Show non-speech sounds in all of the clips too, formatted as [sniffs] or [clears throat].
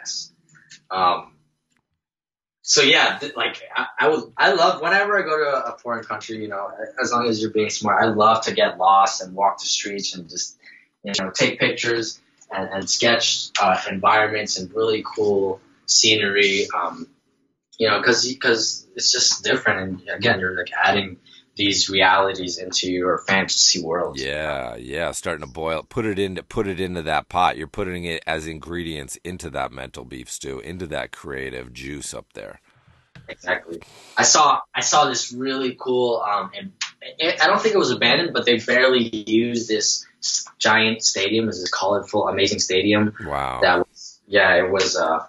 guess. Um, so yeah, th- like I, I would, I love whenever I go to a foreign country, you know, as long as you're being smart, I love to get lost and walk the streets and just, you know, take pictures and, and sketch uh, environments and really cool scenery. Um, you know, because because it's just different, and again, you're like adding these realities into your fantasy world. Yeah, yeah, starting to boil. Put it into put it into that pot. You're putting it as ingredients into that mental beef stew, into that creative juice up there. Exactly. I saw I saw this really cool. Um, and I don't think it was abandoned, but they barely used this giant stadium. This is colorful, amazing stadium. Wow. That was yeah, it was uh,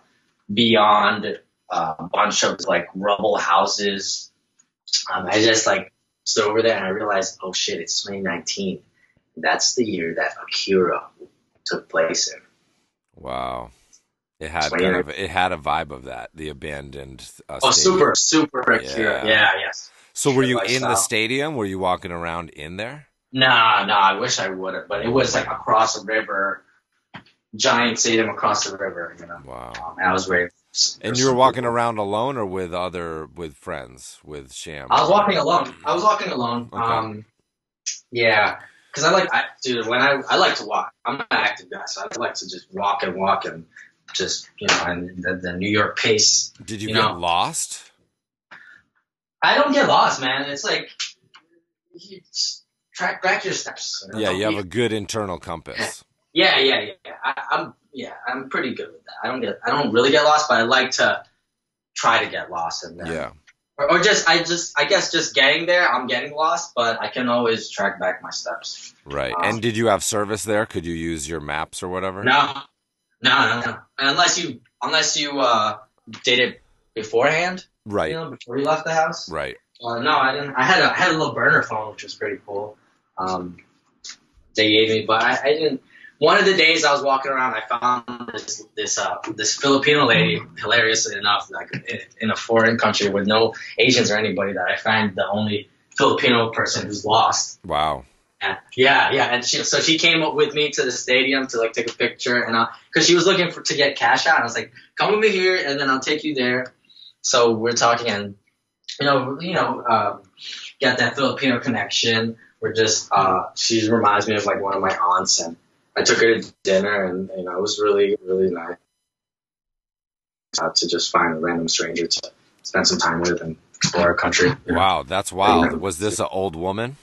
beyond a bunch of like rubble houses. Um, I just like stood over there and I realized, oh shit, it's 2019. That's the year that Akira took place in. Wow. It had kind of it had a vibe of that, the abandoned. Uh, Oh, stadium. super, super Akira. Yeah. Yeah, yes. So were you in the stadium? Were you walking around in there? Nah, nah, I wish I would have, but it was like across a river, giant stadium across the river, you know. Wow. Um, and I was ready. And you were walking around alone or with other with friends with Sham? I was walking alone. I was walking alone. Okay. Um, yeah, because I like, I, dude, when I I like to walk. I'm an active guy, so I like to just walk and walk and just you know, and the, the New York pace. Did you, you get know. lost? I don't get lost, man. It's like you track back your steps. know? Yeah, you have a good internal compass. [laughs] Yeah, yeah, yeah. I, I'm yeah, I'm pretty good with that. I don't get I don't really get lost, but I like to try to get lost and then Yeah. or, or just I just I guess just getting there, I'm getting lost, but I can always track back my steps. Right. Um, And did you have service there? Could you use your maps or whatever? No, no, no, no. Unless you unless you uh did it beforehand, Right. you know, before you left the house. Right. Uh, no, I didn't. I had a I had a little burner phone, which was pretty cool. Um, they gave me, but I, I didn't. One of the days I was walking around, I found this this uh this Filipino lady, hilarious enough, like in, a foreign country with no Asians or anybody, that I find the only Filipino person who's lost. Wow. Yeah, yeah, and she so she came up with me to the stadium to like take a picture, and because she was looking for to get cash out, and I was like, "Come with me here, and then I'll take you there." So we're talking, and you know, you know, um, got that Filipino connection. We're just uh, she reminds me of like one of my aunts, and I took her to dinner, and you know, it was really, really nice uh, to just find a random stranger to spend some time with and explore our country. you know. Wow, that's wild. Was this an old woman?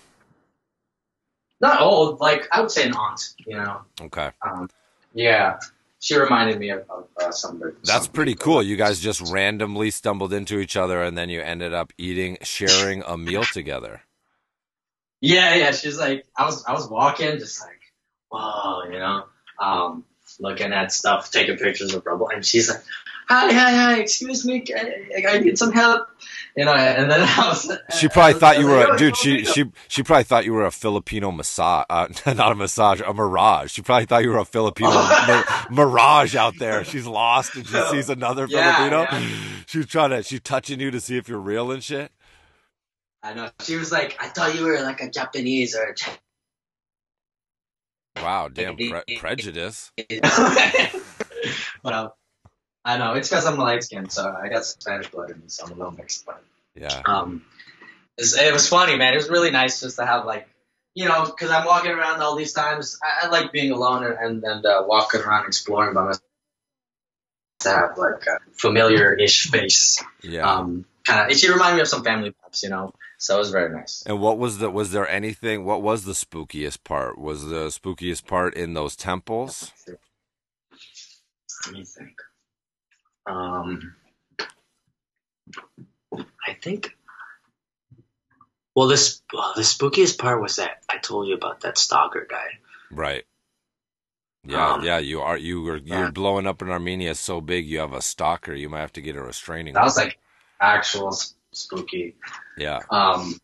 Not old, like I would say an aunt, you know. Okay. Um, yeah, she reminded me of, of uh, somebody. That's pretty cool. You guys just randomly stumbled into each other and then you ended up eating, sharing a meal together. Yeah, yeah. She's like, I was, I was walking, just like, whoa, you know, um, looking at stuff, taking pictures of rubble, and she's like, hi, hi, hi, excuse me, I, I need some help, you know, and then I was. She probably was- thought you were like, a [laughs] dude. She Filipino." she she probably thought you were a Filipino massage, uh, [laughs] not a massage, a mirage. She probably thought you were a Filipino [laughs] mi- mirage out there. She's lost and she sees another Yeah, Filipino. yeah. [gasps] She's trying to she's touching you to see if you're real and shit. I know. She was like, I thought you were like a Japanese or a Chinese. Wow, damn pre- prejudice. [laughs] but um, I know it's because I'm light skinned, so I got Spanish blood in me, so I'm a little mixed. But Yeah. um, it was funny, man. It was really nice just to have like, you know, because I'm walking around all these times. I, I like being alone and and, and uh, walking around exploring by myself. To have like a familiar-ish face, Yeah. um, kind of. She reminded me of some family pops, you know. So it was very nice. And what was the was there anything what was the spookiest part? Was the spookiest part in those temples? Let me think. Um, I think. Well, this well, the spookiest part was that I told you about that stalker guy. Right. Yeah, Um, yeah, you are you were you're yeah. blowing up in Armenia so big you have a stalker. You might have to get a restraining That was order. like actual spooky. Yeah. Um,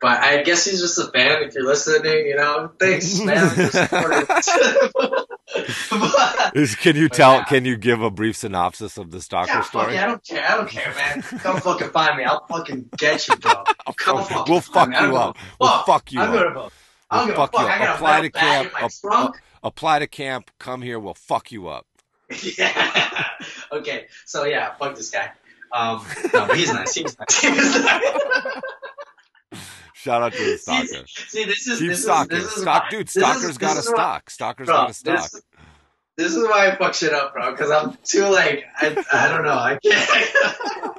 but I guess he's just a fan. If you're listening, you know, thanks, [laughs] man. But- [laughs] [laughs] can you tell yeah. can you give a brief synopsis of the stalker yeah, story? I don't care. I don't care, man. Come fucking find me. I'll fucking get you, bro. Come fucking we'll fuck. You up. We'll fuck. fuck you I'm up. gonna vote. I don't We'll fuck you up. I got a Apply to camp. Ap- Apply to camp. Come here. We'll fuck you up. yeah. Okay. So yeah, fuck this guy. Um, no, he's nice. He's nice. He's nice. [laughs] Shout out to the see, stalker. see, this is this stalking. Is, this is Stock, why- dude. Stalker's got a this is why- stock. Stalker's got a stock. This, this is why I fuck shit up, bro. Because I'm too like I, I don't know. I can't.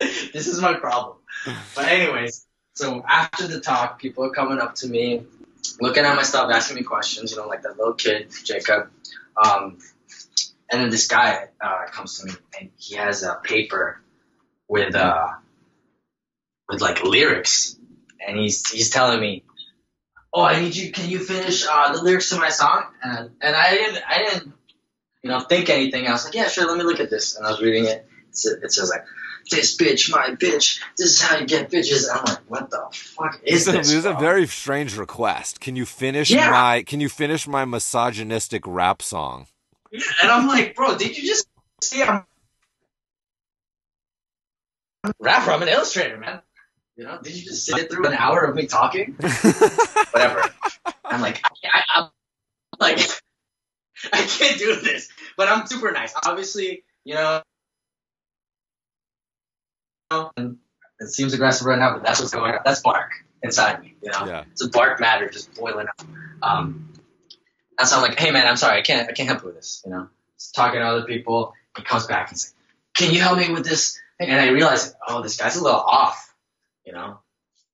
[laughs] this is my problem. But anyways, so after the talk, people are coming up to me, looking at my stuff, asking me questions. You know, like that little kid, Jacob. Um, and then this guy uh, comes to me, and he has a paper with uh with like lyrics, and he's he's telling me oh, I need you. Can you finish uh, the lyrics to my song? And and I didn't, I didn't, you know, think anything. I was like, yeah, sure. Let me look at this. And I was reading it. It says, it says like, this bitch, my bitch. This is how you get bitches. I'm like, what the fuck is this? this is a very strange request. Can you finish Yeah. my Can you finish my misogynistic rap song? Yeah, and I'm like, bro, did you just see I'm rapper? I'm an illustrator, man. You know, did you just sit through an hour of me talking? [laughs] Whatever. I'm like, I, I'm like, [laughs] I can't do this, but I'm super nice. Obviously, you know, and it seems aggressive right now, but that's what's going on. That's Barc inside me, you know. Yeah. It's a Barc matter just boiling up. Um, and so I'm like, hey man, I'm sorry, I can't, I can't help you with this, you know. Just talking to other people, he comes back and he's like, can you help me with this? thing? And I realize, oh, this guy's a little off, you know.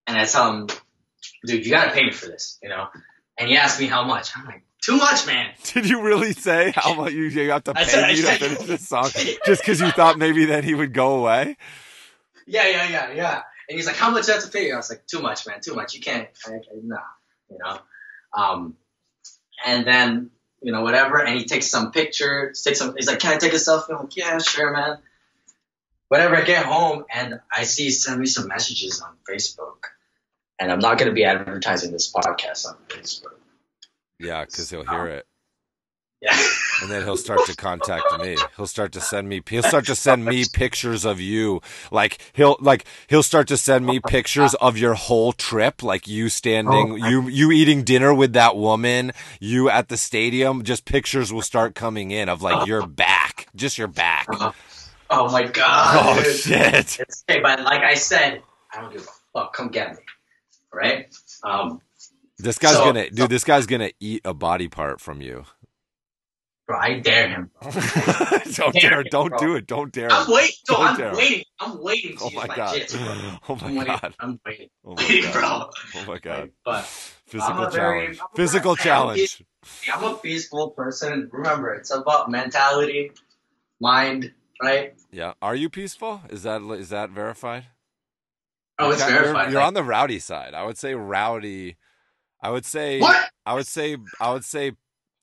And I tell him, dude, you gotta pay me for this, you know. And he asked me how much. I'm like, too much, man. [laughs] Did you really say how much you, you have to pay said- me to finish this song [laughs] just because you thought maybe then he would go away? Yeah, yeah, yeah, yeah. And he's like, how much do I have to pay you? I was like, too much, man, too much. You can't, I, I, nah, you know. Um, and then, you know, whatever. And he takes some pictures, takes some, he's like, can I take a selfie? I'm like, yeah, sure, man. Whatever. I get home and I see he send me some messages on Facebook. And I'm not going to be advertising this podcast on Facebook. Yeah, because he'll hear it. Yeah. And then he'll start to contact me. He'll start to send me. He'll start to send me pictures of you. Like he'll like he'll start to send me pictures of your whole trip. Like you standing, Oh. you you eating dinner with that woman, you at the stadium. Just pictures will start coming in of like your back, just your back. oh my God. Oh dude. shit! It's okay, but like I said, I don't give a fuck. Come get me. Right? Um, This guy's So- gonna dude. This guy's gonna eat a body part from you. Bro, I dare him. [laughs] don't dare! Don't do it! Don't dare! I'm waiting. No, Don't I'm dare. waiting. I'm waiting [laughs] oh to Oh use my my god! jits, bro. [laughs] Oh I'm my waiting. god! I'm waiting. Oh my Waiting, bro. god! Oh my god! But Physical I'm very- challenge. I'm a Physical challenge. I'm a peaceful person. Remember, it's about mentality, mind, right? Yeah. Are you peaceful? Is that is that verified? Oh, it's Okay, you're- verified. You're, Like, on the rowdy side. I would say rowdy. I would say. what? I would say. I would say.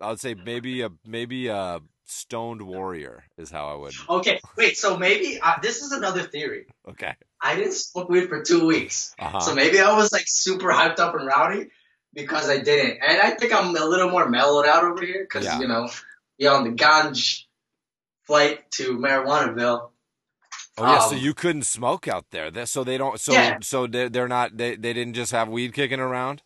I would say maybe a maybe a stoned warrior is how I would. Okay, wait. So maybe uh, this is another theory. Okay. I didn't smoke weed for two weeks. Uh huh. So maybe I was like super hyped up and rowdy because I didn't. And I think I'm a little more mellowed out over here because, Yeah. you know, you're on the ganj flight to Marijuanaville. oh yeah. so um, you couldn't smoke out there. So they don't. So Yeah. so they they're not. They they didn't just have weed kicking around.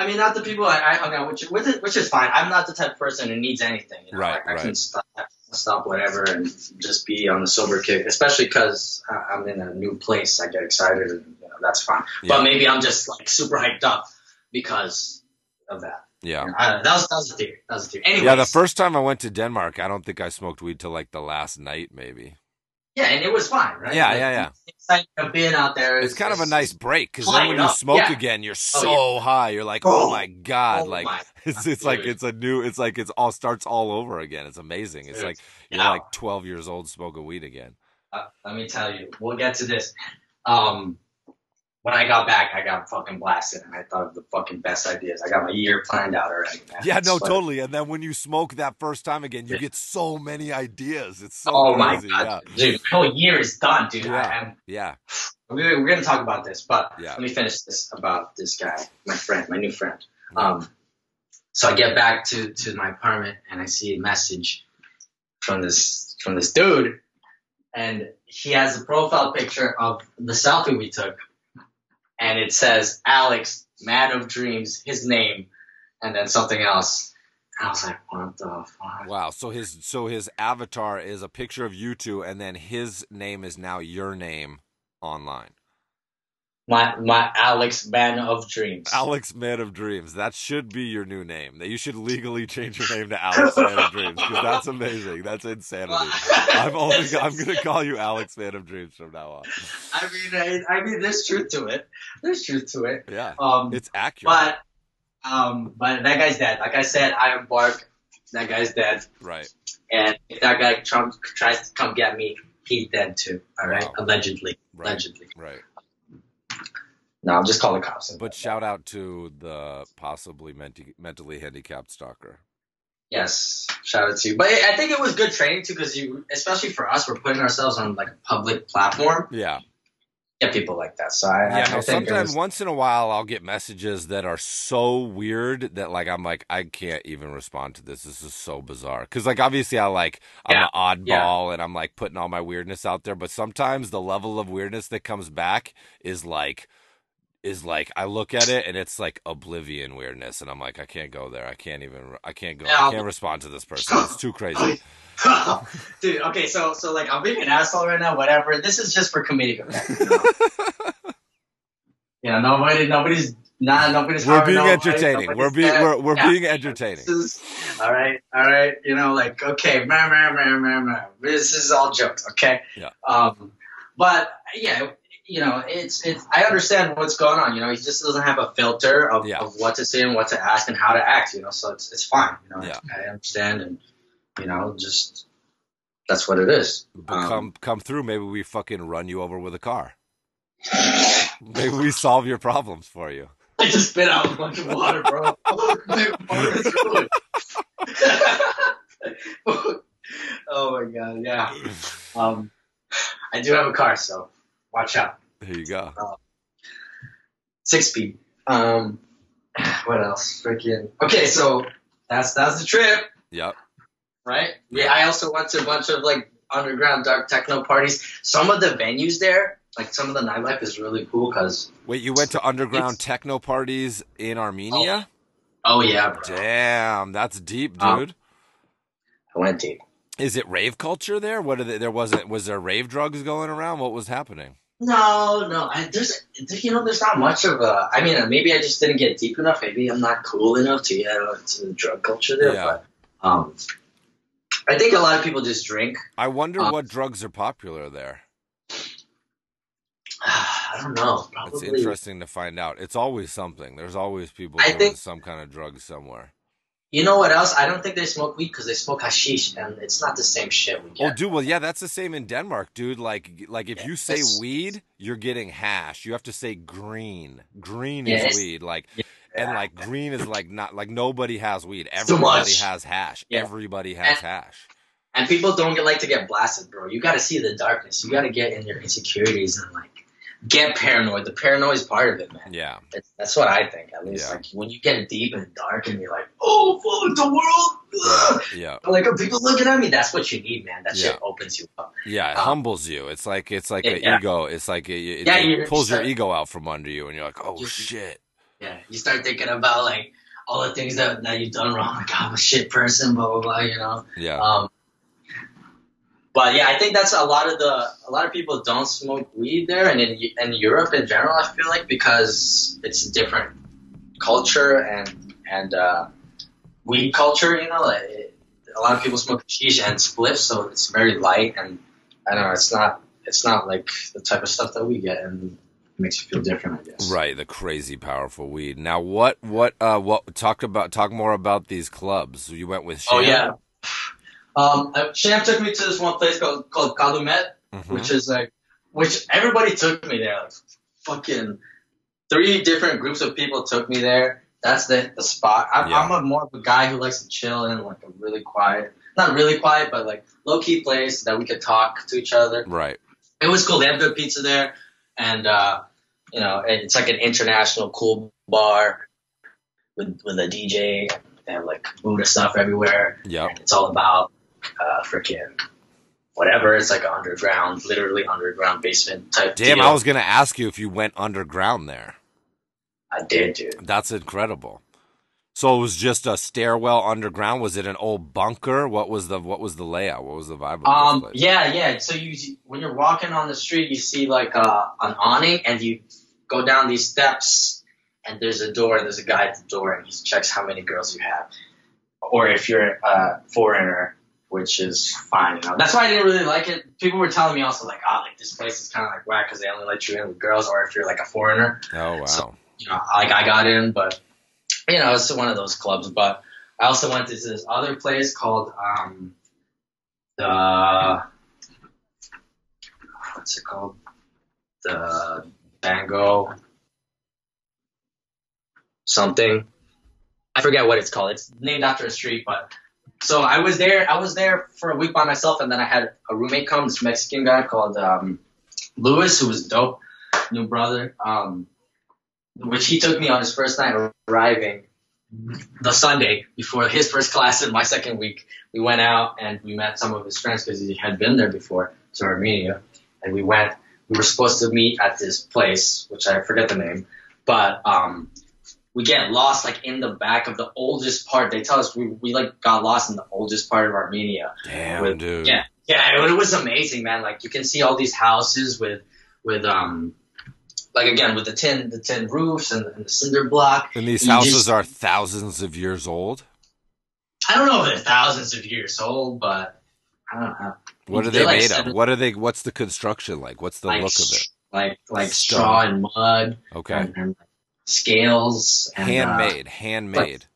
I mean, not the people I, I hung out with, which, is- which is fine. I'm not the type of person who needs anything. You know? Right, I, I can stop, stop whatever and just be on the sober kick, especially because uh, I'm in a new place. I get excited and, you know, that's fine. Yeah. But maybe I'm just like super hyped up because of that. Yeah. I. That was, that was a theory. That was a theory. Anyways, Yeah. The first time I went to Denmark, I don't think I smoked weed till like the last night, maybe. Yeah, and it was fine, right? Yeah, Like, yeah, yeah. of being out there. It's kind of a nice break because then when you up, smoke yeah. again, you're so Oh, high. You're like, oh Oh, my god! oh like my [laughs] it's it's like it's a new. It's like it's all starts all over again. It's amazing. It's Dude, like you're yeah. like 12 years old smoking weed again. Uh, let me tell you, we'll get to this. Um, when I got back, I got fucking blasted, and I thought of the fucking best ideas. I got my year planned out already. Man. Yeah, no, But- totally. And then when you smoke that first time again, you Yeah. get so many ideas. It's so Oh my crazy. god, dude! My whole year is done, dude. Yeah. I, I'm, Yeah, we're, we're gonna talk about this, but Yeah. let me finish this about this guy, my friend, my new friend. Um, so I get back to, to my apartment and I see a message from this from this dude, and he has a profile picture of the selfie we took, and it says Alex, man of dreams, his name, and then something else. I was like, what the fuck? Wow. So his so his avatar is a picture of you two, and then his name is now your name online. My my Alex Man of Dreams. Alex Man of Dreams. That should be your new name. That you should legally change your name to Alex Man of Dreams because that's amazing. That's insanity. [laughs] I'm only I'm gonna call you Alex Man of Dreams from now on. I mean, I, I mean, there's truth to it. There's truth to it. Yeah, Um, it's accurate. but um, but that guy's dead. Like I said, I Bark. That guy's dead. right. And if that guy Trump tries to come get me, he's dead too. All right, Wow. allegedly. Right. Allegedly. Right. No, I'm just calling the cops. But shout out to the possibly menti- mentally handicapped stalker. yes, shout out to you. But I think it was good training too, because you, especially for us, we're putting ourselves on like a public platform. Yeah. Get people like that. So I, I, Yeah, I think sometimes was, once in a while I'll get messages that are so weird that like I'm like I can't even respond to this. This is so bizarre. Cuz like obviously I like I'm Yeah, an oddball and I'm like putting all my weirdness out there, but sometimes the level of weirdness that comes back is like is like I look at it and it's like oblivion weirdness and I'm like I can't go there. I can't even I can't go. I can't respond to this person. It's too crazy. [laughs] Dude, okay, so so like I'm being an asshole right now, whatever. This is just for comedic effect. You know, [laughs] you know nobody, nobody's not, nobody's. We're being nobody, entertaining. We're being we're, we're Yeah. being entertaining. Is, all right, all right. You know, like okay, meh, meh, meh, meh, meh. this is all jokes, okay? Yeah. Um, but yeah, you know, it's it's. I understand what's going on. You know, he just doesn't have a filter of, Yeah. of what to say and what to ask and how to act. You know, so it's it's fine. You know, Yeah. I, understand, and you know, just that's what it is. But Um, come come through, maybe we fucking run you over with a car. Maybe we solve your problems for you. I just spit out a bunch of water, bro. Water is ruined. oh my god, yeah. Um, I do have a car, so watch out. Here you go. Six speed. Um, what else? Freaking. Okay, so that's that's the trip, Yep. right? Yeah. I also went to a bunch of like underground dark techno parties. Some of the venues there, like some of the nightlife, is really cool because. Wait, you went to underground techno parties in Armenia? Oh yeah, bro. Damn, that's deep, Um, dude. I went deep. Is it rave culture there? What are they, there wasn't was there rave drugs going around? What was happening? No, no. I, there's, you know, there's not much of a. I mean, maybe I just didn't get deep enough. Maybe I'm not cool enough to get into the drug culture there. Yeah. But um, I think a lot of people just drink. I wonder Um, what drugs are popular there. [sighs] I don't know. It's interesting to find out. It's always something. There's always people I doing think- some kind of drug somewhere. You know what else? I don't think they smoke weed because they smoke hashish, and it's not the same shit we Oh, dude. Well, yeah, that's the same in Denmark, dude. Like, like if you say weed, you're getting hash. You have to say green. Green Yeah, is weed. Like, Yeah. and like green is like not like nobody has weed. Everybody has hash. Yeah. Everybody has And- hash. And people don't get like to get blasted, bro. You got to see the darkness. You got to get in your insecurities and like get paranoid. The paranoid is part of it, man. Yeah. That's, that's what I think. At least Yeah. like when you get deep and dark and you're like, oh fuck the world. Ugh. Yeah. Like are people looking at me? That's what you need, man. That Yeah. shit opens you up. Yeah, it Um, humbles you. It's like it's like yeah, an yeah. ego. It's like it, it, Yeah, it pulls you your ego out from under you, and you're like, oh You- shit. Yeah, you start thinking about like all the things that, that you've done wrong. Like I'm a shit person, blah blah blah. You know. Yeah. Um, but yeah, I think that's a lot of the a lot of people don't smoke weed there, and in in Europe in general, I feel like because it's a different culture and and uh, weed culture. You know, like, it, a lot of people smoke hashish and spliffs, so it's very light, and I don't know, it's not it's not like the type of stuff that we get, and it makes you feel different, I guess. Right, the crazy powerful weed. Now, what, what, uh, what? Talk about, talk more about these clubs. You went with. Oh yeah. Um, uh, Sham took me to this one place called called Calumet, Mhm. which is like, which everybody took me there. Like, fucking three different groups of people took me there. That's the the spot. I'm, Yeah. I'm a more of a guy who likes to chill in like a really quiet, not really quiet, but like low key place that we could talk to each other. Right. It was cool. They have good pizza there, and uh, you know, it's like an international cool bar with with a DJ. They have like Buddha stuff everywhere. Yep. And it's all about uh, freaking whatever. It's like underground, literally underground basement type. Damn, deal. I was gonna ask you if you went underground there. I did, dude. That's incredible. So it was just a stairwell underground. Was it an old bunker? What was the what was the layout? What was the vibe of Um, yeah, yeah. So you when you're walking on the street, you see like uh, an awning, and you go down these steps, and there's a door, and there's a guy at the door, and he checks how many girls you have, or if you're a foreigner, which is fine. You know, that's why I didn't really like it. People were telling me also like, ah, like this place is kind of like whack because they only let you in with girls, or if you're like a foreigner, Oh wow. so- you know, like I got in, but you know, it's one of those clubs. But I also went to this other place called um, the what's it called? The Bango something. I forget what it's called. It's named after a street, but so I was there. I was there for a week by myself, and then I had a roommate come, this Mexican guy called um, Lewis, who was dope, new brother. Um, which he took me on his first night arriving the Sunday before his first class in my second week. We went out and we met some of his friends because he had been there before to Armenia, and we went. We were supposed to meet at this place, which I forget the name, but um, we get lost like in the back of the oldest part. They tell us we, we like got lost in the oldest part of Armenia. Damn, with- dude. Yeah, yeah, it was amazing, man. Like you can see all these houses with with um like again with the tin the tin roofs and, and the cinder block. And these You houses just- are thousands of years old. I don't know if they're thousands of years old, but I don't know. What are they like made seven- of? What are they? What's the construction like? What's the like, look of it? Like like Stone. straw and mud Okay, and, and scales and uh, handmade, handmade.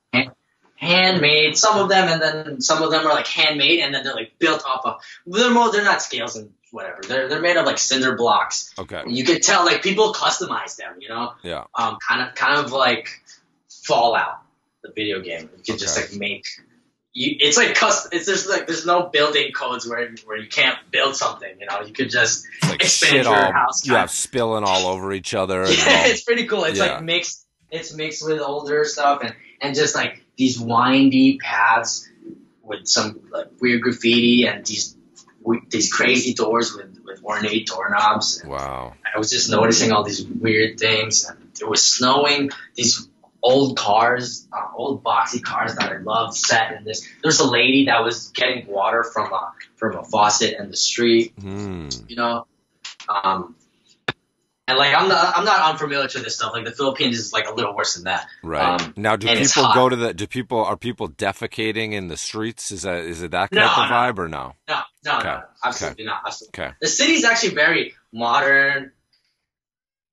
handmade. Some of them, and then some of them are like handmade, and then they're like built off of. They're more. They're not scales and whatever. They're they're made of like cinder blocks. Okay, You could tell like people customize them. You know. yeah, um, kind of kind of like Fallout, the video game. You can just like make you. It's like custom. It's just like there's no building codes where where you can't build something. You know, you could just like expand your all, house. yeah, spilling all over each other. [laughs] Yeah, all, it's pretty cool. It's Yeah. like mixed. It's mixed with older stuff and and just like these windy paths with some like weird graffiti and these these crazy doors with with ornate doorknobs. And wow, I was just noticing all these weird things. And it was snowing. These old cars, uh, old boxy cars that I loved, set in this. There's a lady that was getting water from a from a faucet in the street. hmm. You know, um, and like I'm not I'm not unfamiliar to this stuff. Like the Philippines is like a little worse than that. right Um, now. Do people go to the? Do people are people defecating in the streets? Is that is it that kind No, of no. vibe or no? No, no, Okay. no, absolutely not. Absolutely. Okay, The city's actually very modern,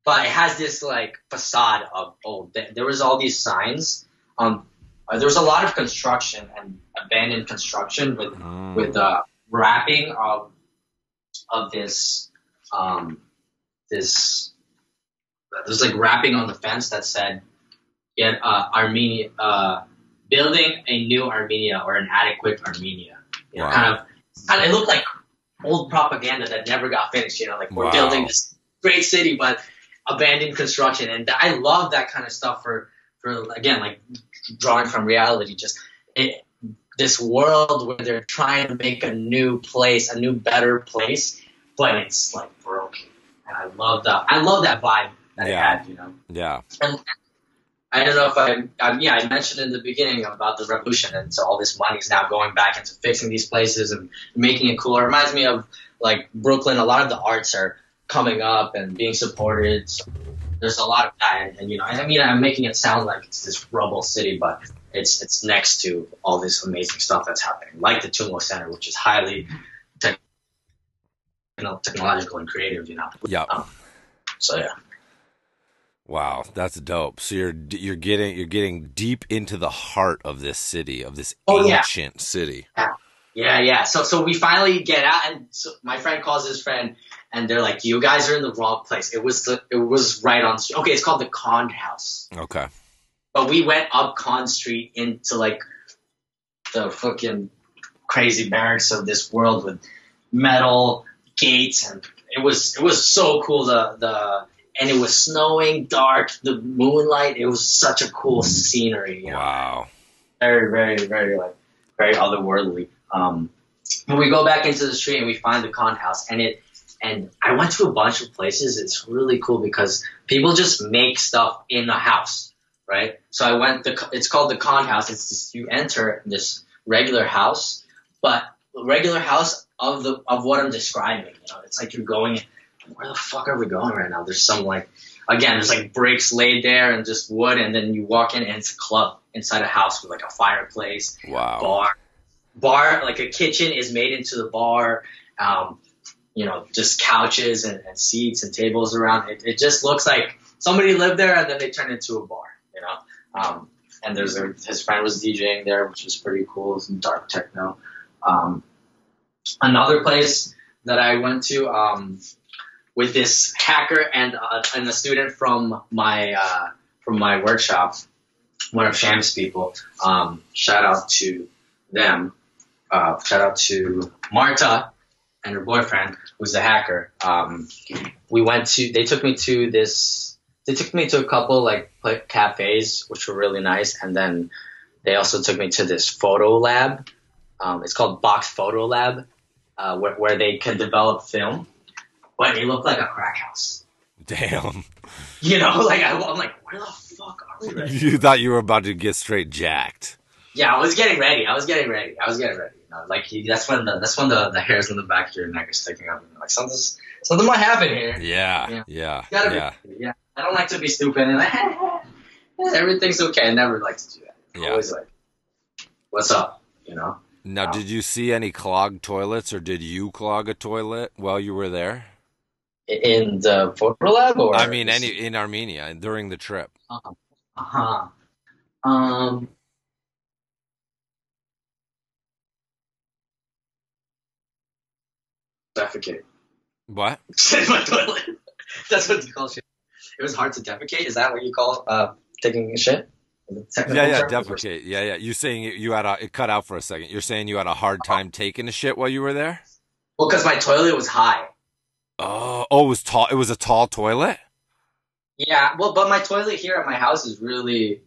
but it has this like facade of old. There there was all these signs. Um, uh, there was a lot of construction and abandoned construction with Mm. with uh, wrapping of of this um, this there's like wrapping on the fence that said get uh, Armenia uh, building a new Armenia or an adequate Armenia. You know, Wow. kind of kind of it looked like old propaganda that never got finished. You know, like we're Wow. building this great city, but abandoned construction, and I love that kind of stuff for for again like drawing from reality. Just it, this world where they're trying to make a new place, a new better place, but it's like broken. And I love that. I love that vibe that Yeah. it had. You know. yeah, And I don't know if I, I, yeah, I mentioned in the beginning about the revolution, and so all this money is now going back into fixing these places and making it cooler. It reminds me of like Brooklyn. A lot of the arts are coming up and being supported. So there's a lot of that, and, you know, I mean, I'm making it sound like it's this rubble city, but it's it's next to all this amazing stuff that's happening, like the Tumo Center, which is highly tech, you know, technological and creative. You know, yeah. Um, so yeah. Wow, that's dope. So you're you're getting you're getting deep into the heart of this city, of this Oh, yeah. ancient city. Yeah, yeah. So so we finally get out, and so my friend calls his friend, and they're like, "You guys are in the wrong place. It was the, it was right on. Okay, it's called the Kond House, Okay. but we went up Kond Street into like the fucking crazy barracks of this world with metal gates, and it was it was so cool. The the and it was snowing, dark, the moonlight. It was such a cool scenery. You know? Wow. very, very, very like very otherworldly. Um, when we go back into the street and we find the Kond House, and it and I went to a bunch of places. It's really cool because people just make stuff in the house, right? So I went. The it's called the Kond House. It's just you enter this regular house, but regular house of the of what I'm describing. You know, it's like you're going. Where the fuck are we going right now? There's some like again, there's like bricks laid there and just wood, and then you walk in and it's a club inside a house with like a fireplace, Wow. bar, bar like a kitchen is made into the bar. Um, you know, just couches and, and seats and tables around. It, it just looks like somebody lived there and then they turned into a bar. You know, um, and there's a, his friend was DJing there, which was pretty cool. Some dark techno. Um, another place that I went to um, with this hacker and uh, and a student from my uh, from my workshop, one of Sham's people. Um, shout out to them. Uh, shout out to Marta and her boyfriend, who's a hacker. Um, we went to. They took me to this. They took me to a couple like cafes, which were really nice, and then they also took me to this photo lab. Um, it's called Box Photo Lab, uh, where, where they can develop film, but it looked like a crack house. Damn. [laughs] You know, like I, I'm like, where the fuck are we? Right? [laughs] You thought you were about to get straight jacked. Yeah, I was getting ready. I was getting ready. I was getting ready. Know, like he, that's when the that's when the, the hairs on the back of your neck are sticking up. And like something's something might happen here. Yeah. Yeah. Yeah. You gotta Yeah. be, yeah. I don't like to be stupid and like [laughs] everything's okay. I never like to do that. I'm Yeah. Always like, what's up? You know. Now, Wow. did you see any clogged toilets, or did you clog a toilet while you were there? In the photo lab, or I mean, any in Armenia during the trip. Uh huh. Um. Defecate. What? [laughs] in my toilet. That's what you call shit. It was hard to defecate. Is that what you call uh taking a shit? Yeah, yeah, defecate. Yeah, yeah. You're saying you- had a it cut out for a second. You're saying you had a hard time taking a shit while you were there? Well, because my toilet was high. Oh, oh, it was tall. It was a tall toilet. Yeah. Well, but my toilet here at my house is really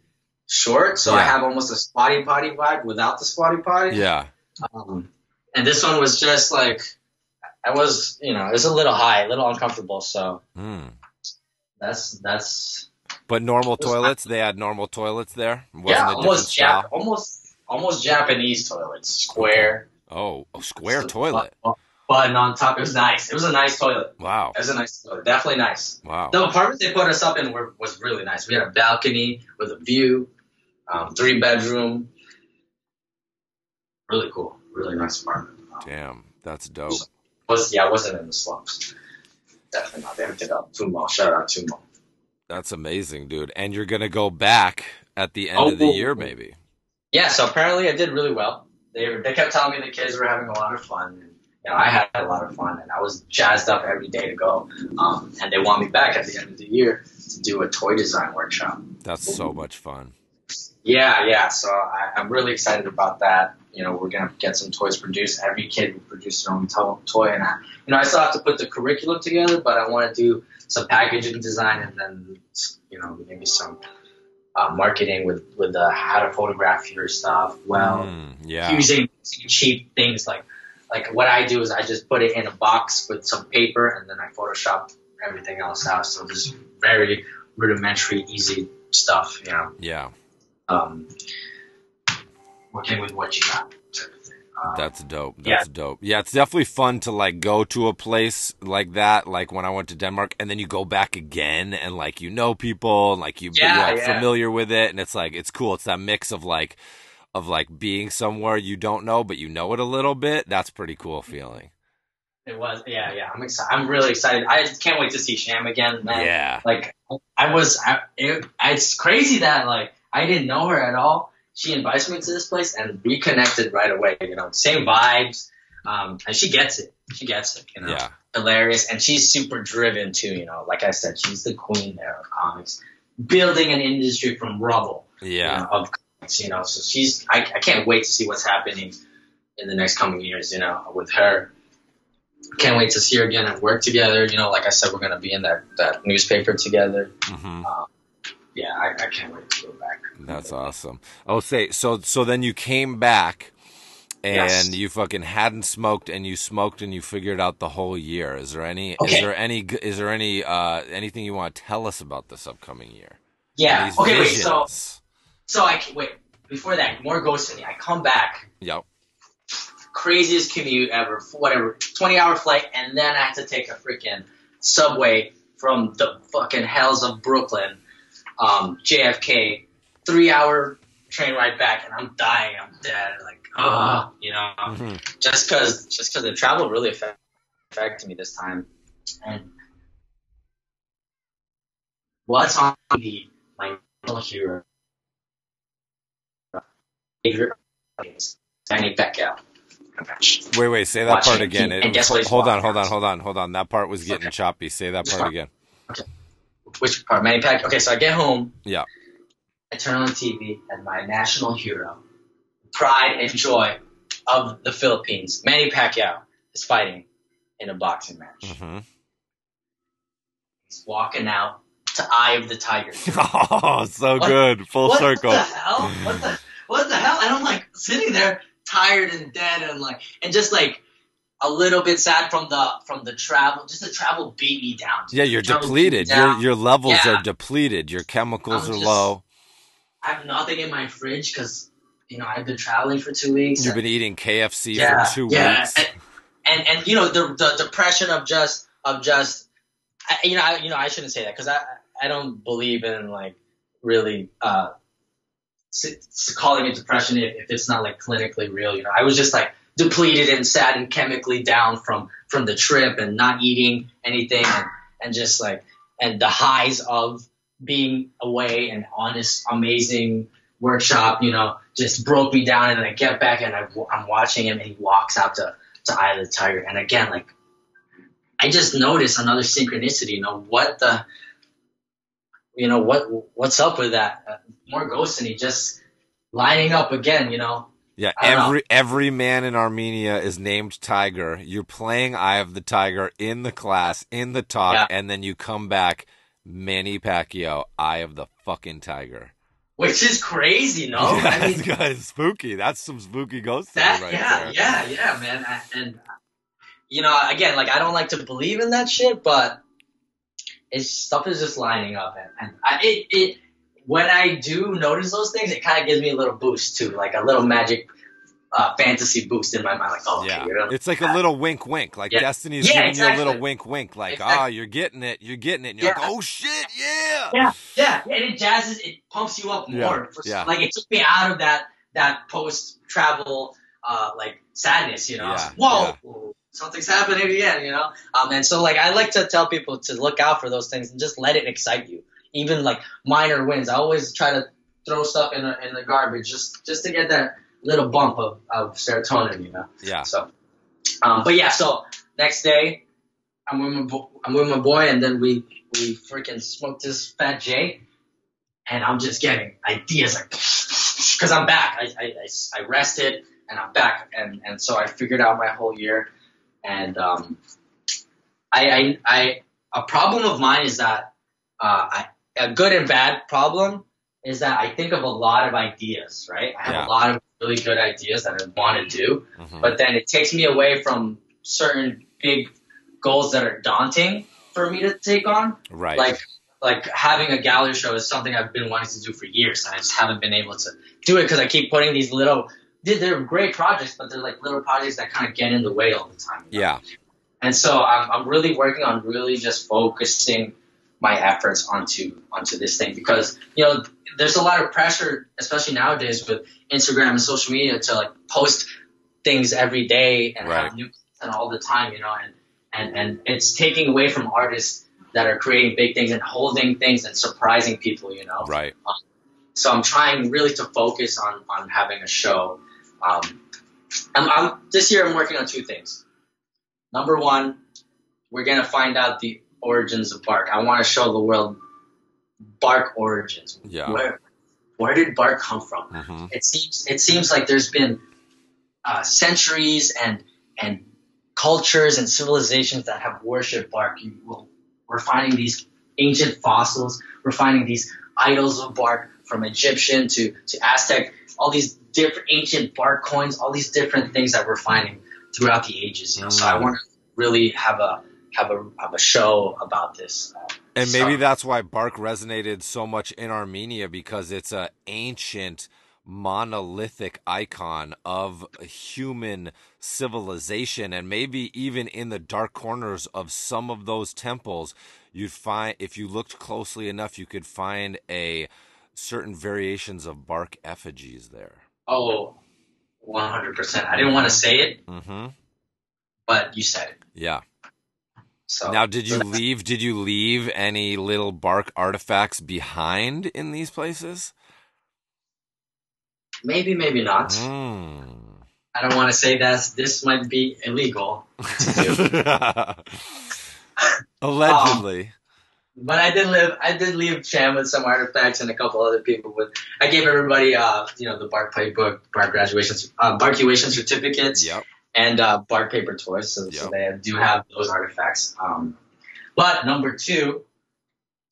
short, so I have almost a squatty potty vibe without the squatty potty. Yeah. Um, and this one was just like, I was, you know, it was a little high, a little uncomfortable. So Hmm. that's that's But normal toilets, they had normal toilets there. Wasn't yeah, almost? Jap- almost almost Japanese toilets, square, Oh, a square So- toilet. bu- button on top. It was nice. It was a nice toilet. Wow. It was a nice toilet. Definitely nice. Wow. The apartment they put us up in were, was really nice. We had a balcony with a view, um, three bedroom. Really cool. Really nice apartment. Damn, that's dope. Was yeah, I wasn't in the slums. Definitely not. They up. Tumo. Shout out Tumo. That's amazing, dude. And you're gonna go back at the end Oh, of the oh, year, maybe. Yeah, so apparently I did really well. They they kept telling me the kids were having a lot of fun. And, you know, I had a lot of fun, and I was jazzed up every day to go. Um, and they want me back at the end of the year to do a toy design workshop. That's so much fun. Yeah, yeah. So I, I'm really excited about that. You know, we're gonna get some toys produced. Every kid will produce their own to- toy, and I, you know, I still have to put the curriculum together, but I want to do some packaging design and then, you know, maybe some uh, marketing with with the how to photograph your stuff well, Mm, yeah. using cheap things like like what I do is I just put it in a box with some paper and then I Photoshop everything else out. So just very rudimentary, easy stuff. You know Yeah. um, working with what you got. type of thing. Um, That's dope. Yeah. That's dope. Yeah, it's definitely fun to like go to a place like that, like when I went to Denmark, and then you go back again, and like you know people, and like you, Yeah, you're like, yeah. familiar with it, and it's like it's cool. It's that mix of like, of like being somewhere you don't know, but you know it a little bit. That's pretty cool feeling. it was, yeah, yeah. I'm excited. I'm really excited. I can't wait to see Sham again, man. Yeah. Like I was, I, it, it's crazy that like I didn't know her at all. She invites me to this place and we connected right away. You know, same vibes. Um, and she gets it. She gets it. You know, Yeah. hilarious, and she's super driven too. You know, like I said, she's the queen there of comics, building an industry from rubble. you Yeah. know, of comics, you know. So she's I, I can't wait to see what's happening in the next coming years, you know, with her. Can't wait to see her again and work together. You know, like I said, we're gonna be in that, that newspaper together. hmm Yeah, I, I can't wait to go back. That's awesome. Oh, say so. So then you came back, and Yes. you fucking hadn't smoked, and you smoked, and you figured out the whole year. Is there any? Is there any? Is there any? Uh, anything you want to tell us about this upcoming year? Yeah. Okay. Wait. So so I wait before that more ghosting. I come back. Yep. craziest commute ever, whatever, 20 hour flight, and then I had to take a freaking subway from the fucking hells of Brooklyn, um, JFK, three hour train ride back, and I'm dying, I'm dead, like, ah, you know, Mhm. just cause, just cause the travel really affect, affected me this time, and what's on the my hero? Danny Pacquiao. Wait, wait. Say that part again. It- and guess what hold on, hold on, hold on, hold on. That part was getting Okay. choppy. Say that part part? again. Which part? Manny Pacquiao. Okay, so I get home. Yeah. I turn on the TV, and my national hero, pride and joy of the Philippines, Manny Pacquiao, is fighting in a boxing match. hmm He's walking out to Eye of the Tiger. [laughs] Oh, so What- good. Full what circle. the hell? What the what the hell? And I'm like sitting there, tired and dead, and like, and just like a little bit sad from the from the travel. Just the travel beat me down. Yeah, you're Travel beat me depleted. Your your levels Yeah. are depleted. Your chemicals I'm are just- low. I have nothing in my fridge because you know I've been traveling for two weeks. You've been eating KFC yeah, for two yeah. weeks. And, and and you know the the depression of just of just I, you know I you know I shouldn't say that because I I don't believe in like really uh calling it depression if, if it's not like clinically real. You know I was just like depleted and sad and chemically down from from the trip and not eating anything and, and just like and the highs of being away and on this amazing workshop, you know, just broke me down. And then I get back and I, I'm watching him and he walks out to, to Eye of the Tiger. And again, like, I just noticed another synchronicity, you know, what the, you know, what, what's up with that? Uh, more ghosts and he just lining up again, you know. Yeah, don't know. every every man in Armenia is named Tiger. You're playing Eye of the Tiger in the class, in the talk, Yeah. and then you come back, Manny Pacquiao, Eye of the fucking Tiger. Which is crazy, no? [laughs] yeah, I mean, that's spooky. That's some spooky ghost That right yeah, there. yeah, yeah, man. I, and you know, again, like I don't like to believe in that shit, but it's stuff is just lining up, and, and I, it it when I do notice those things, it kind of gives me a little boost too, like a little magic uh, fantasy boost in my mind, like oh, okay, Yeah, you're gonna- it's like a little wink, wink. Like Yeah. Destiny's Yeah, giving you a little wink, wink. Like, Exactly. ah, you're getting it, you're getting it. And you're Yeah. like, oh shit, yeah. yeah, yeah, and it jazzes, it pumps you up more. For, yeah. Like it took me out of that that post travel uh, like sadness, you know. I was Yeah, like, Whoa, something's happening again, you know. Um, and so like I like to tell people to look out for those things and just let it excite you, even like minor wins. I always try to throw stuff in the, in the garbage just just to get that little bump of, of serotonin, you know. Yeah. So, um, but yeah, so next day, I'm with my bo- I'm with my boy, and then we we freaking smoked this fat J, and I'm just getting ideas like [sniffs] because I'm back. I, I, I, I rested and I'm back, and and so I figured out my whole year, and um, I I, I a problem of mine is that uh, I, a good and bad problem is that I think of a lot of ideas, right? I have Yeah. a lot of really good ideas that I want to do, Mhm. but then it takes me away from certain big goals that are daunting for me to take on. Right. Like like having a gallery show is something I've been wanting to do for years, and I just haven't been able to do it because I keep putting these little. They're great projects, but they're like little projects that kind of get in the way all the time. you know? yeah. And so I'm, I'm really working on really just focusing my efforts onto onto this thing because you know there's a lot of pressure, especially nowadays with Instagram and social media, to like post things every day and Right. have new content all the time, you know, and and and it's taking away from artists that are creating big things and holding things and surprising people, you know. Right. So I'm trying really to focus on on having a show. Um, I'm, I'm this year I'm working on two things. Number one, we're gonna find out the origins of Barc. I want to show the world Barc origins. Yeah. Where where did Barc come from? hmm It seems it seems like there's been uh, centuries and and cultures and civilizations that have worshipped Barc. You we're finding these ancient fossils. We're finding these idols of Barc from Egyptian to to Aztec. All these different ancient Barc coins. All these different things that we're finding throughout the ages. You know, so I Mm. want to really have a have a have a show about this. Uh, And maybe so- that's why Barc resonated so much in Armenia because it's a ancient monolithic icon of human civilization and maybe even in the dark corners of some of those temples you'd find if you looked closely enough you could find a certain variations of Barc effigies there. oh, 100%. I didn't want to say it, mm-hmm. but you said it. Yeah. So Now did you leave did you leave any little barc artifacts behind in these places? Maybe, maybe not. Mm. I don't want to say that this might be illegal, [laughs] Allegedly. but I did live. I did leave Cham with some artifacts and a couple other people with. I gave everybody, uh, you know, the Barc Playbook, Barc graduation, uh, Barkuation certificates, yep. And uh, Barc paper toys. So, so they do have those artifacts. Um, but number two,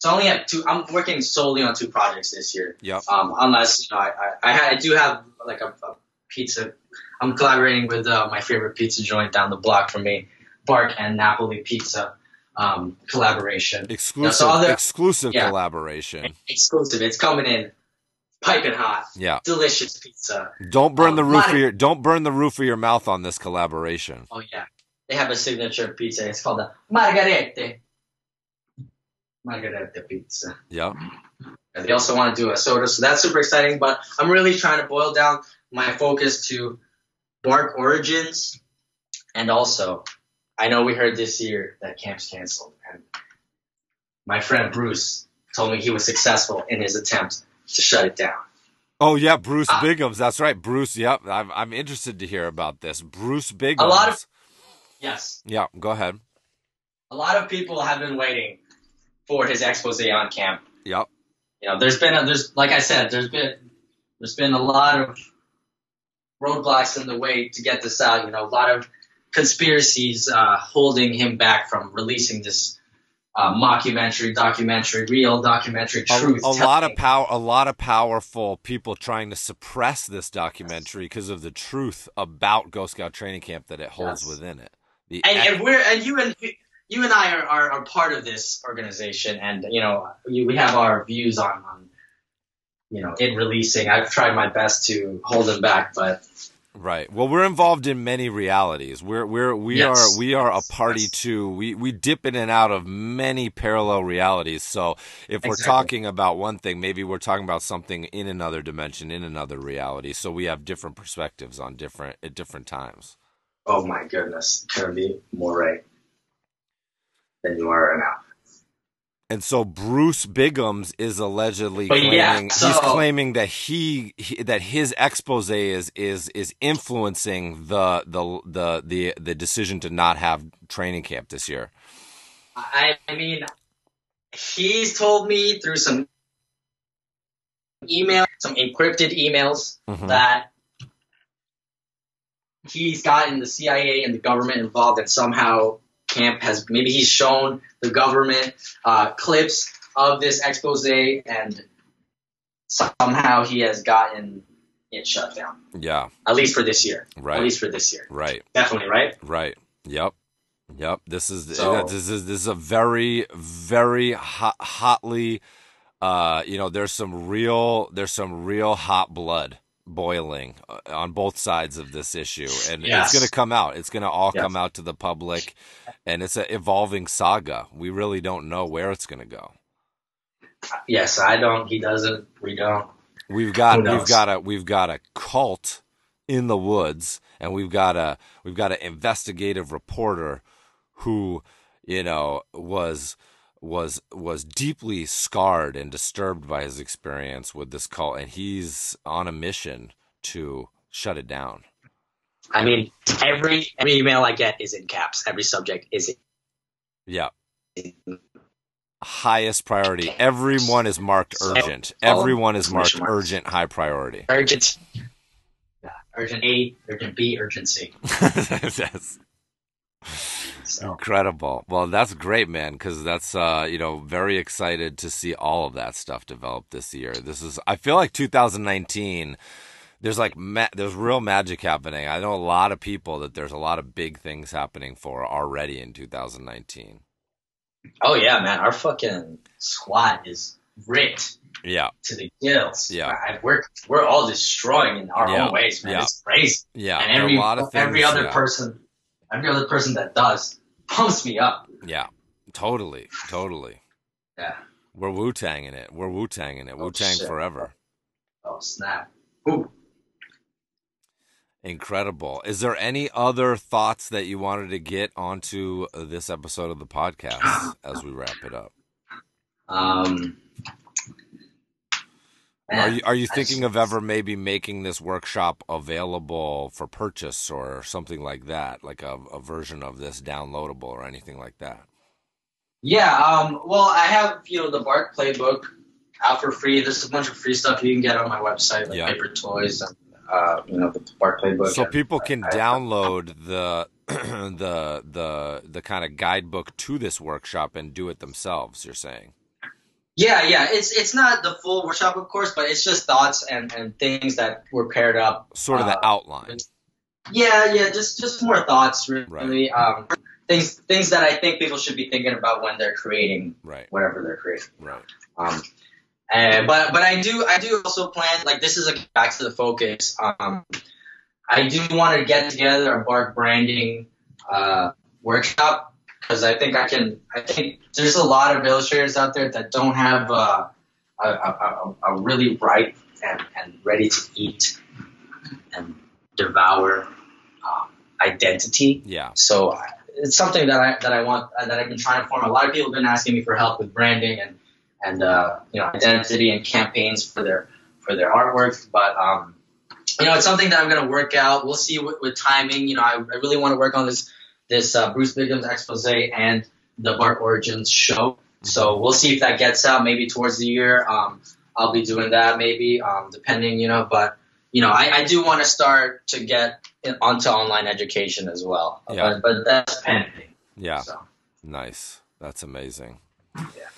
so I only have two. I'm working solely on two projects this year. Yep. Um, unless you know, I I, I, do have like a, a pizza. I'm collaborating with uh, my favorite pizza joint down the block from me, Barc and Napoli Pizza um, collaboration. Exclusive so other- exclusive yeah. collaboration. Exclusive. It's coming in piping hot, Yeah. delicious pizza. Don't burn Um, the roof of your don't burn the roof of your mouth on this collaboration. Oh yeah, they have a signature pizza. It's called the Margarete. Margarete pizza. Yeah. And they also want to do a soda, so that's super exciting. But I'm really trying to boil down my focus to Barc Origins, and also, I know we heard this year that camp's canceled, and my friend Bruce told me he was successful in his attempt to shut it down. Oh yeah, Bruce Ah. Biggums. That's right, Bruce. Yep. I'm I'm interested to hear about this. Bruce Biggums. A lot of- Yes, Yeah. Go ahead. a lot of people have been waiting for his expose on camp. Yep. You know, there's been a, there's like I said, there's been there's been a lot of roadblocks in the way to get this out. You know, a lot of conspiracies uh, holding him back from releasing this uh, mockumentary, documentary, real documentary, truth. a lot of power, a lot of powerful people trying to suppress this documentary because of the truth about Ghostscout training camp that it holds Yes. within it. The and, and we're and you and you and I are, are, are part of this organization, and you know we have our views on, on you know it releasing. I've tried my best to hold them back, but Right. Well, we're involved in many realities. We're we're we Yes. are we are a party Yes. to we we dip in and out of many parallel realities. So if we're talking about one thing, maybe we're talking about something in another dimension, in another reality. So we have different perspectives on different at different times. oh my goodness, more right than you are right now. And so Bruce Biggums is allegedly But claiming yeah, he's claiming that he, he that his expose is is is influencing the the the the the decision to not have training camp this year. I, I mean, he's told me through some email, some encrypted emails Mhm. that he's gotten the CIA and the government involved, and somehow Camp has maybe he's shown the government uh, clips of this expose, and somehow he has gotten it shut down. Yeah, At least for this year. Right. At least for this year. right, Definitely, right? right. Yep, yep. This is So- this is this is a very very hot, hotly. Uh, you know, there's some real there's some real hot blood boiling uh, on both sides of this issue, and Yes. it's going to come out. It's going to all Yes. come out to the public, and it's an evolving saga. We really don't know where it's going to go. Yes, I don't. He doesn't. We don't. We've got we've got a we've got a cult in the woods, and we've got a we've got an investigative reporter who you know was was was deeply scarred and disturbed by his experience with this cult, and he's on a mission to shut it down. I mean, every every email I get is in caps. Every subject is Yeah, highest priority. Everyone is marked urgent. Everyone is marked urgent, high priority. urgent. Urgent A, urgent B, urgency. [laughs] Yes. So Incredible. Well, that's great, man, because that's uh, you know very excited to see all of that stuff develop this year. This is I feel like 2019. there's like ma- there's real magic happening. I know a lot of people that there's a lot of big things happening for already in 2019. Oh yeah, man, our fucking squad is ripped Yeah, to the gills. Yeah. I, we're we're all destroying in our Yeah. own ways, man. Yeah. It's crazy. yeah. and every a lot of things, every other yeah. person, every other person that does pumps me up. Yeah, totally, totally. Yeah. We're Wu Tanging it. We're Wu Tanging it. Oh, Wu Tang forever. Oh snap! Ooh. Incredible. Is there any other thoughts that you wanted to get onto this episode of the podcast [gasps] as we wrap it up? Um. Are you are you [laughs] thinking of ever maybe making this workshop available for purchase or something like that, like a, a version of this downloadable or anything like that? Yeah. Um. Well, I have you know the Barc playbook out for free. There's a bunch of free stuff you can get on my website, like Yeah. paper toys and uh, you know the Barc playbook. So and- people can I- download [clears throat] the the the the kind of guidebook to this workshop and do it themselves. You're saying? Yeah, yeah. It's it's not the full workshop, of course, but it's just thoughts and, and things that were paired up. Sort of the Uh, outline. Yeah, yeah. Just just more thoughts, really. Um, things things that I think people should be thinking about when they're creating Right. whatever they're creating. Right. Um, and, but but I do I do also plan like this is a back to the focus. Um, I do want to get together a Barc branding uh, workshop because I think I can. I think there's a lot of illustrators out there that don't have uh, a, a, a, really ripe and, and ready to eat and devour um, identity. Yeah. So I- it's something that I that I want uh, that I've been trying to form. A lot of people have been asking me for help with branding and and uh, you know identity and campaigns for their for their artwork. But um, you know, it's something that I'm going to work out. We'll see with, with timing. You know, I, I really want to work on this this uh, Bruce Biggums expose and the Barc Origins show. So we'll see if that gets out maybe towards the year. Um, I'll be doing that maybe, um, depending, you know. But you know, I, I do want to start to get in, onto online education as well. Yeah. But, but that's pending. Yeah. So Nice. That's amazing. Yeah.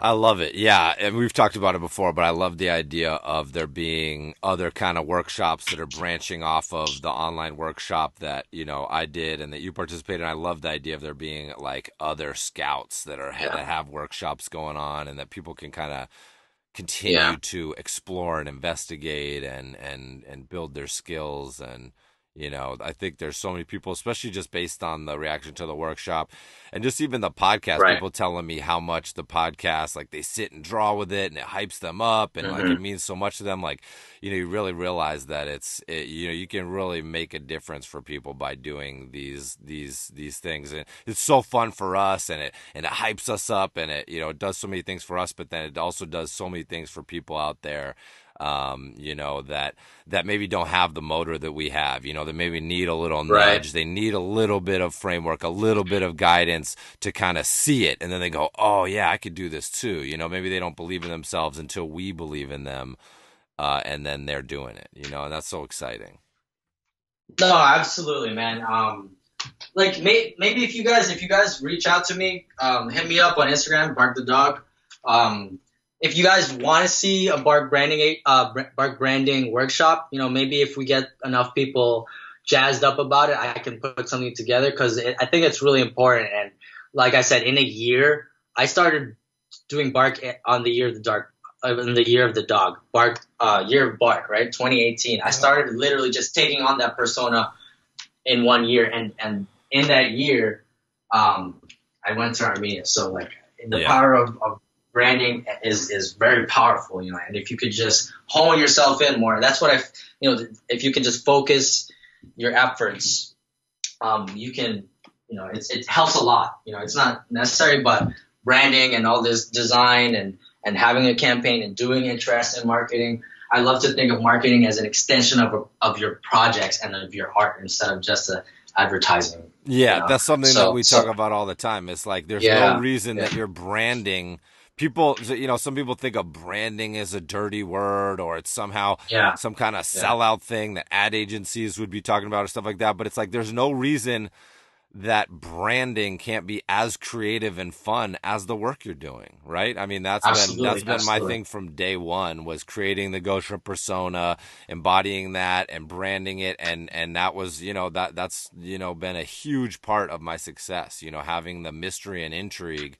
I love it. Yeah, and we've talked about it before, but I love the idea of there being other kind of workshops that are branching off of the online workshop that, you know, I did and that you participated in. I love the idea of there being like other scouts that are Yeah. that have workshops going on and that people can kind of continue Yeah. to explore and investigate and and and build their skills and you know i think there's so many people especially just based on the reaction to the workshop and just even the podcast Right. people telling me how much the podcast like they sit and draw with it and it hypes them up and like Mhm. it means so much to them like you know you really realize that it's it, you know you can really make a difference for people by doing these these these things and it's so fun for us and it and it hypes us up and it you know it does so many things for us but then it also does so many things for people out there um, you know that that maybe don't have the motor that we have you know that maybe need a little Right. nudge they need a little bit of framework a little bit of guidance to kind of see it and then they go oh yeah i could do this too you know maybe they don't believe in themselves until we believe in them uh, and then they're doing it you know and that's so exciting No, absolutely, man. Um, like may, maybe if you guys if you guys reach out to me, um, hit me up on Instagram, Barc the Dog. Um, if you guys want to see a Barc branding uh Barc branding workshop, you know maybe if we get enough people jazzed up about it, I can put something together because I think it's really important. And like I said, in a year, I started doing Barc on the year of the dark. uh, In the year of the dog, bark, uh, year of bark, right? 2018. I started literally just taking on that persona in one year, and and in that year, um, I went to Armenia. So like in the Yeah. power of, of branding is is very powerful, you know. And if you could just hone yourself in more, that's what I, you know, if you can just focus your efforts, um, you can, you know, it's, it helps a lot. You know, it's not necessary, but branding and all this design and and having a campaign and doing interest in marketing. I love to think of marketing as an extension of of your projects and of your art instead of just a advertising. Yeah, Yeah. that's something So- that we so- talk about all the time. It's like there's Yeah. no reason that Yeah. you're branding. People, you know, some people think of branding as a dirty word or it's somehow Yeah. some kind of Yeah. sellout thing that ad agencies would be talking about or stuff like that. But it's like there's no reason that branding can't be as creative and fun as the work you're doing, right? I mean, that's absolutely, been that's been absolutely. my thing from day one was creating the Ghostshrimp persona, embodying that, and branding it, and and that was you know that that's you know been a huge part of my success. You know, having the mystery and intrigue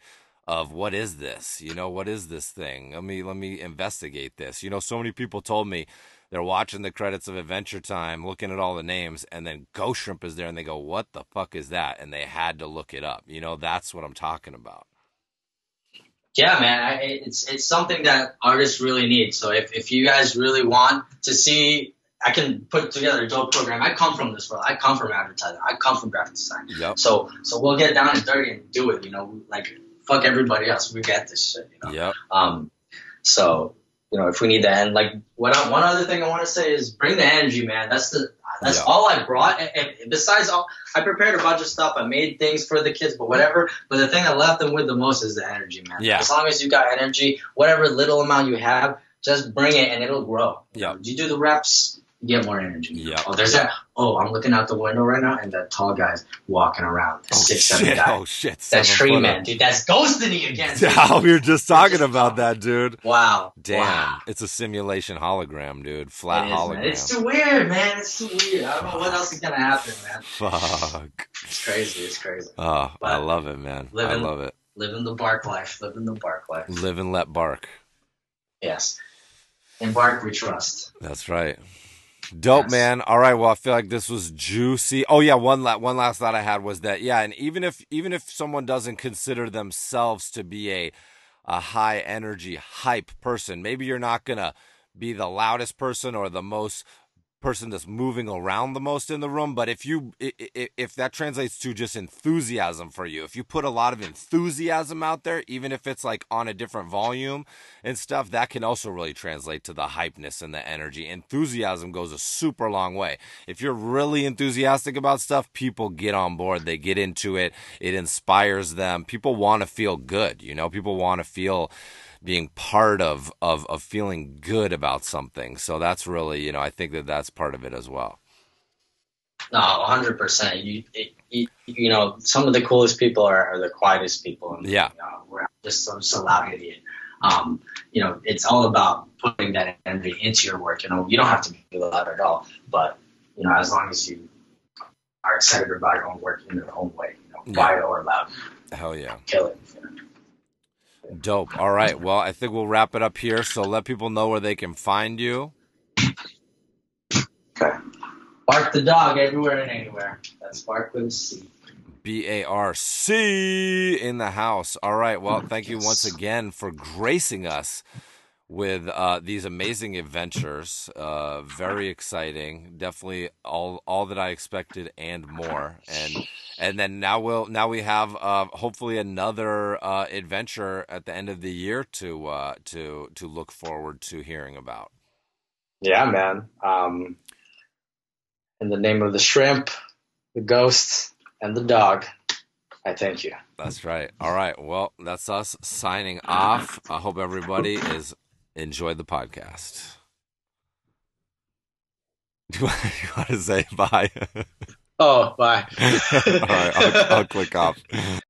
of what is this? You know, what is this thing? Let me let me investigate this. You know, so many people told me they're watching the credits of Adventure Time, looking at all the names, and then Ghostshrimp is there, and they go, "What the fuck is that?" And they had to look it up. You know, that's what I'm talking about. Yeah, man, I, it's it's something that artists really need. So if if you guys really want to see, I can put together a dope program. I come from this world. I come from advertising. I come from graphic design. Yep. So so we'll get down and dirty and do it. You know, like fuck everybody else. We get this shit. You know. Yep. Um. So you know, if we need to end, like what I, one other thing I want to say is bring the energy, man. That's the that's yeah. all I brought. And, and besides all, I prepared a bunch of stuff. I made things for the kids, but whatever. But the thing I left them with the most is the energy, man. Yeah. As long as you got energy, whatever little amount you have, just bring it and it'll grow. Yeah. You do the reps, get more energy. Yeah. Oh, there's that. Oh, I'm looking out the window right now, and that tall guy's walking around. Oh six, shit! Guy. Oh shit! That tree man, dude. That's ghosting again. Yeah, [laughs] oh, we were just talking about [laughs] that, dude. Wow. Damn. Wow. It's a simulation hologram, dude. Flat it hologram. It's too weird, man. It's too weird. I don't know what else is gonna happen, man. Fuck. It's crazy. It's crazy. Oh, but I love it, man. Living, I love it. Living the bark life. Living the bark life. Live and let bark. Yes. In bark we trust. That's right. Dope, yes. man. All right. Well, I feel like this was juicy. Oh yeah, one la- one last thought I had was that yeah, and even if even if someone doesn't consider themselves to be a a high energy hype person, maybe you're not gonna be the loudest person or the most person that's moving around the most in the room but if you if that translates to just enthusiasm for you if you put a lot of enthusiasm out there even if it's like on a different volume and stuff that can also really translate to the hypeness and the energy. Enthusiasm goes a super long way. If you're really enthusiastic about stuff people get on board. They get into it. It inspires them. People want to feel good you know? People want to feel being part of, of, of feeling good about something. So that's really, you know, I think that that's part of it as well. No, 100%. You, it, you, know, some of the coolest people are, are the quietest people. And, yeah. You know, we're just some, some loud idiot. Um, you know, it's all about putting that energy into your work. You know, you don't have to be loud at all, but, you know, as long as you are excited about your own work in your own way, you know, quiet yeah. or loud. Hell yeah. Kill it. You know? Dope. All right. Well, I think we'll wrap it up here. So let people know where they can find you. Okay. Barc the dog everywhere and anywhere. That's Barc with a C. B A R C in the house. All right. Well, thank you once again for gracing us with uh, these amazing adventures. Uh, very exciting. Definitely all all that I expected and more. And and then now we'll now we have uh, hopefully another uh, adventure at the end of the year to uh, to to look forward to hearing about. Yeah, man. Um, in the name of the shrimp, the ghost, and the dog. I thank you. That's right. All right. Well, that's us signing off. I hope everybody is enjoy the podcast. [laughs] Do you want to say bye? Oh, bye. [laughs] All right, I'll, I'll click off. [laughs]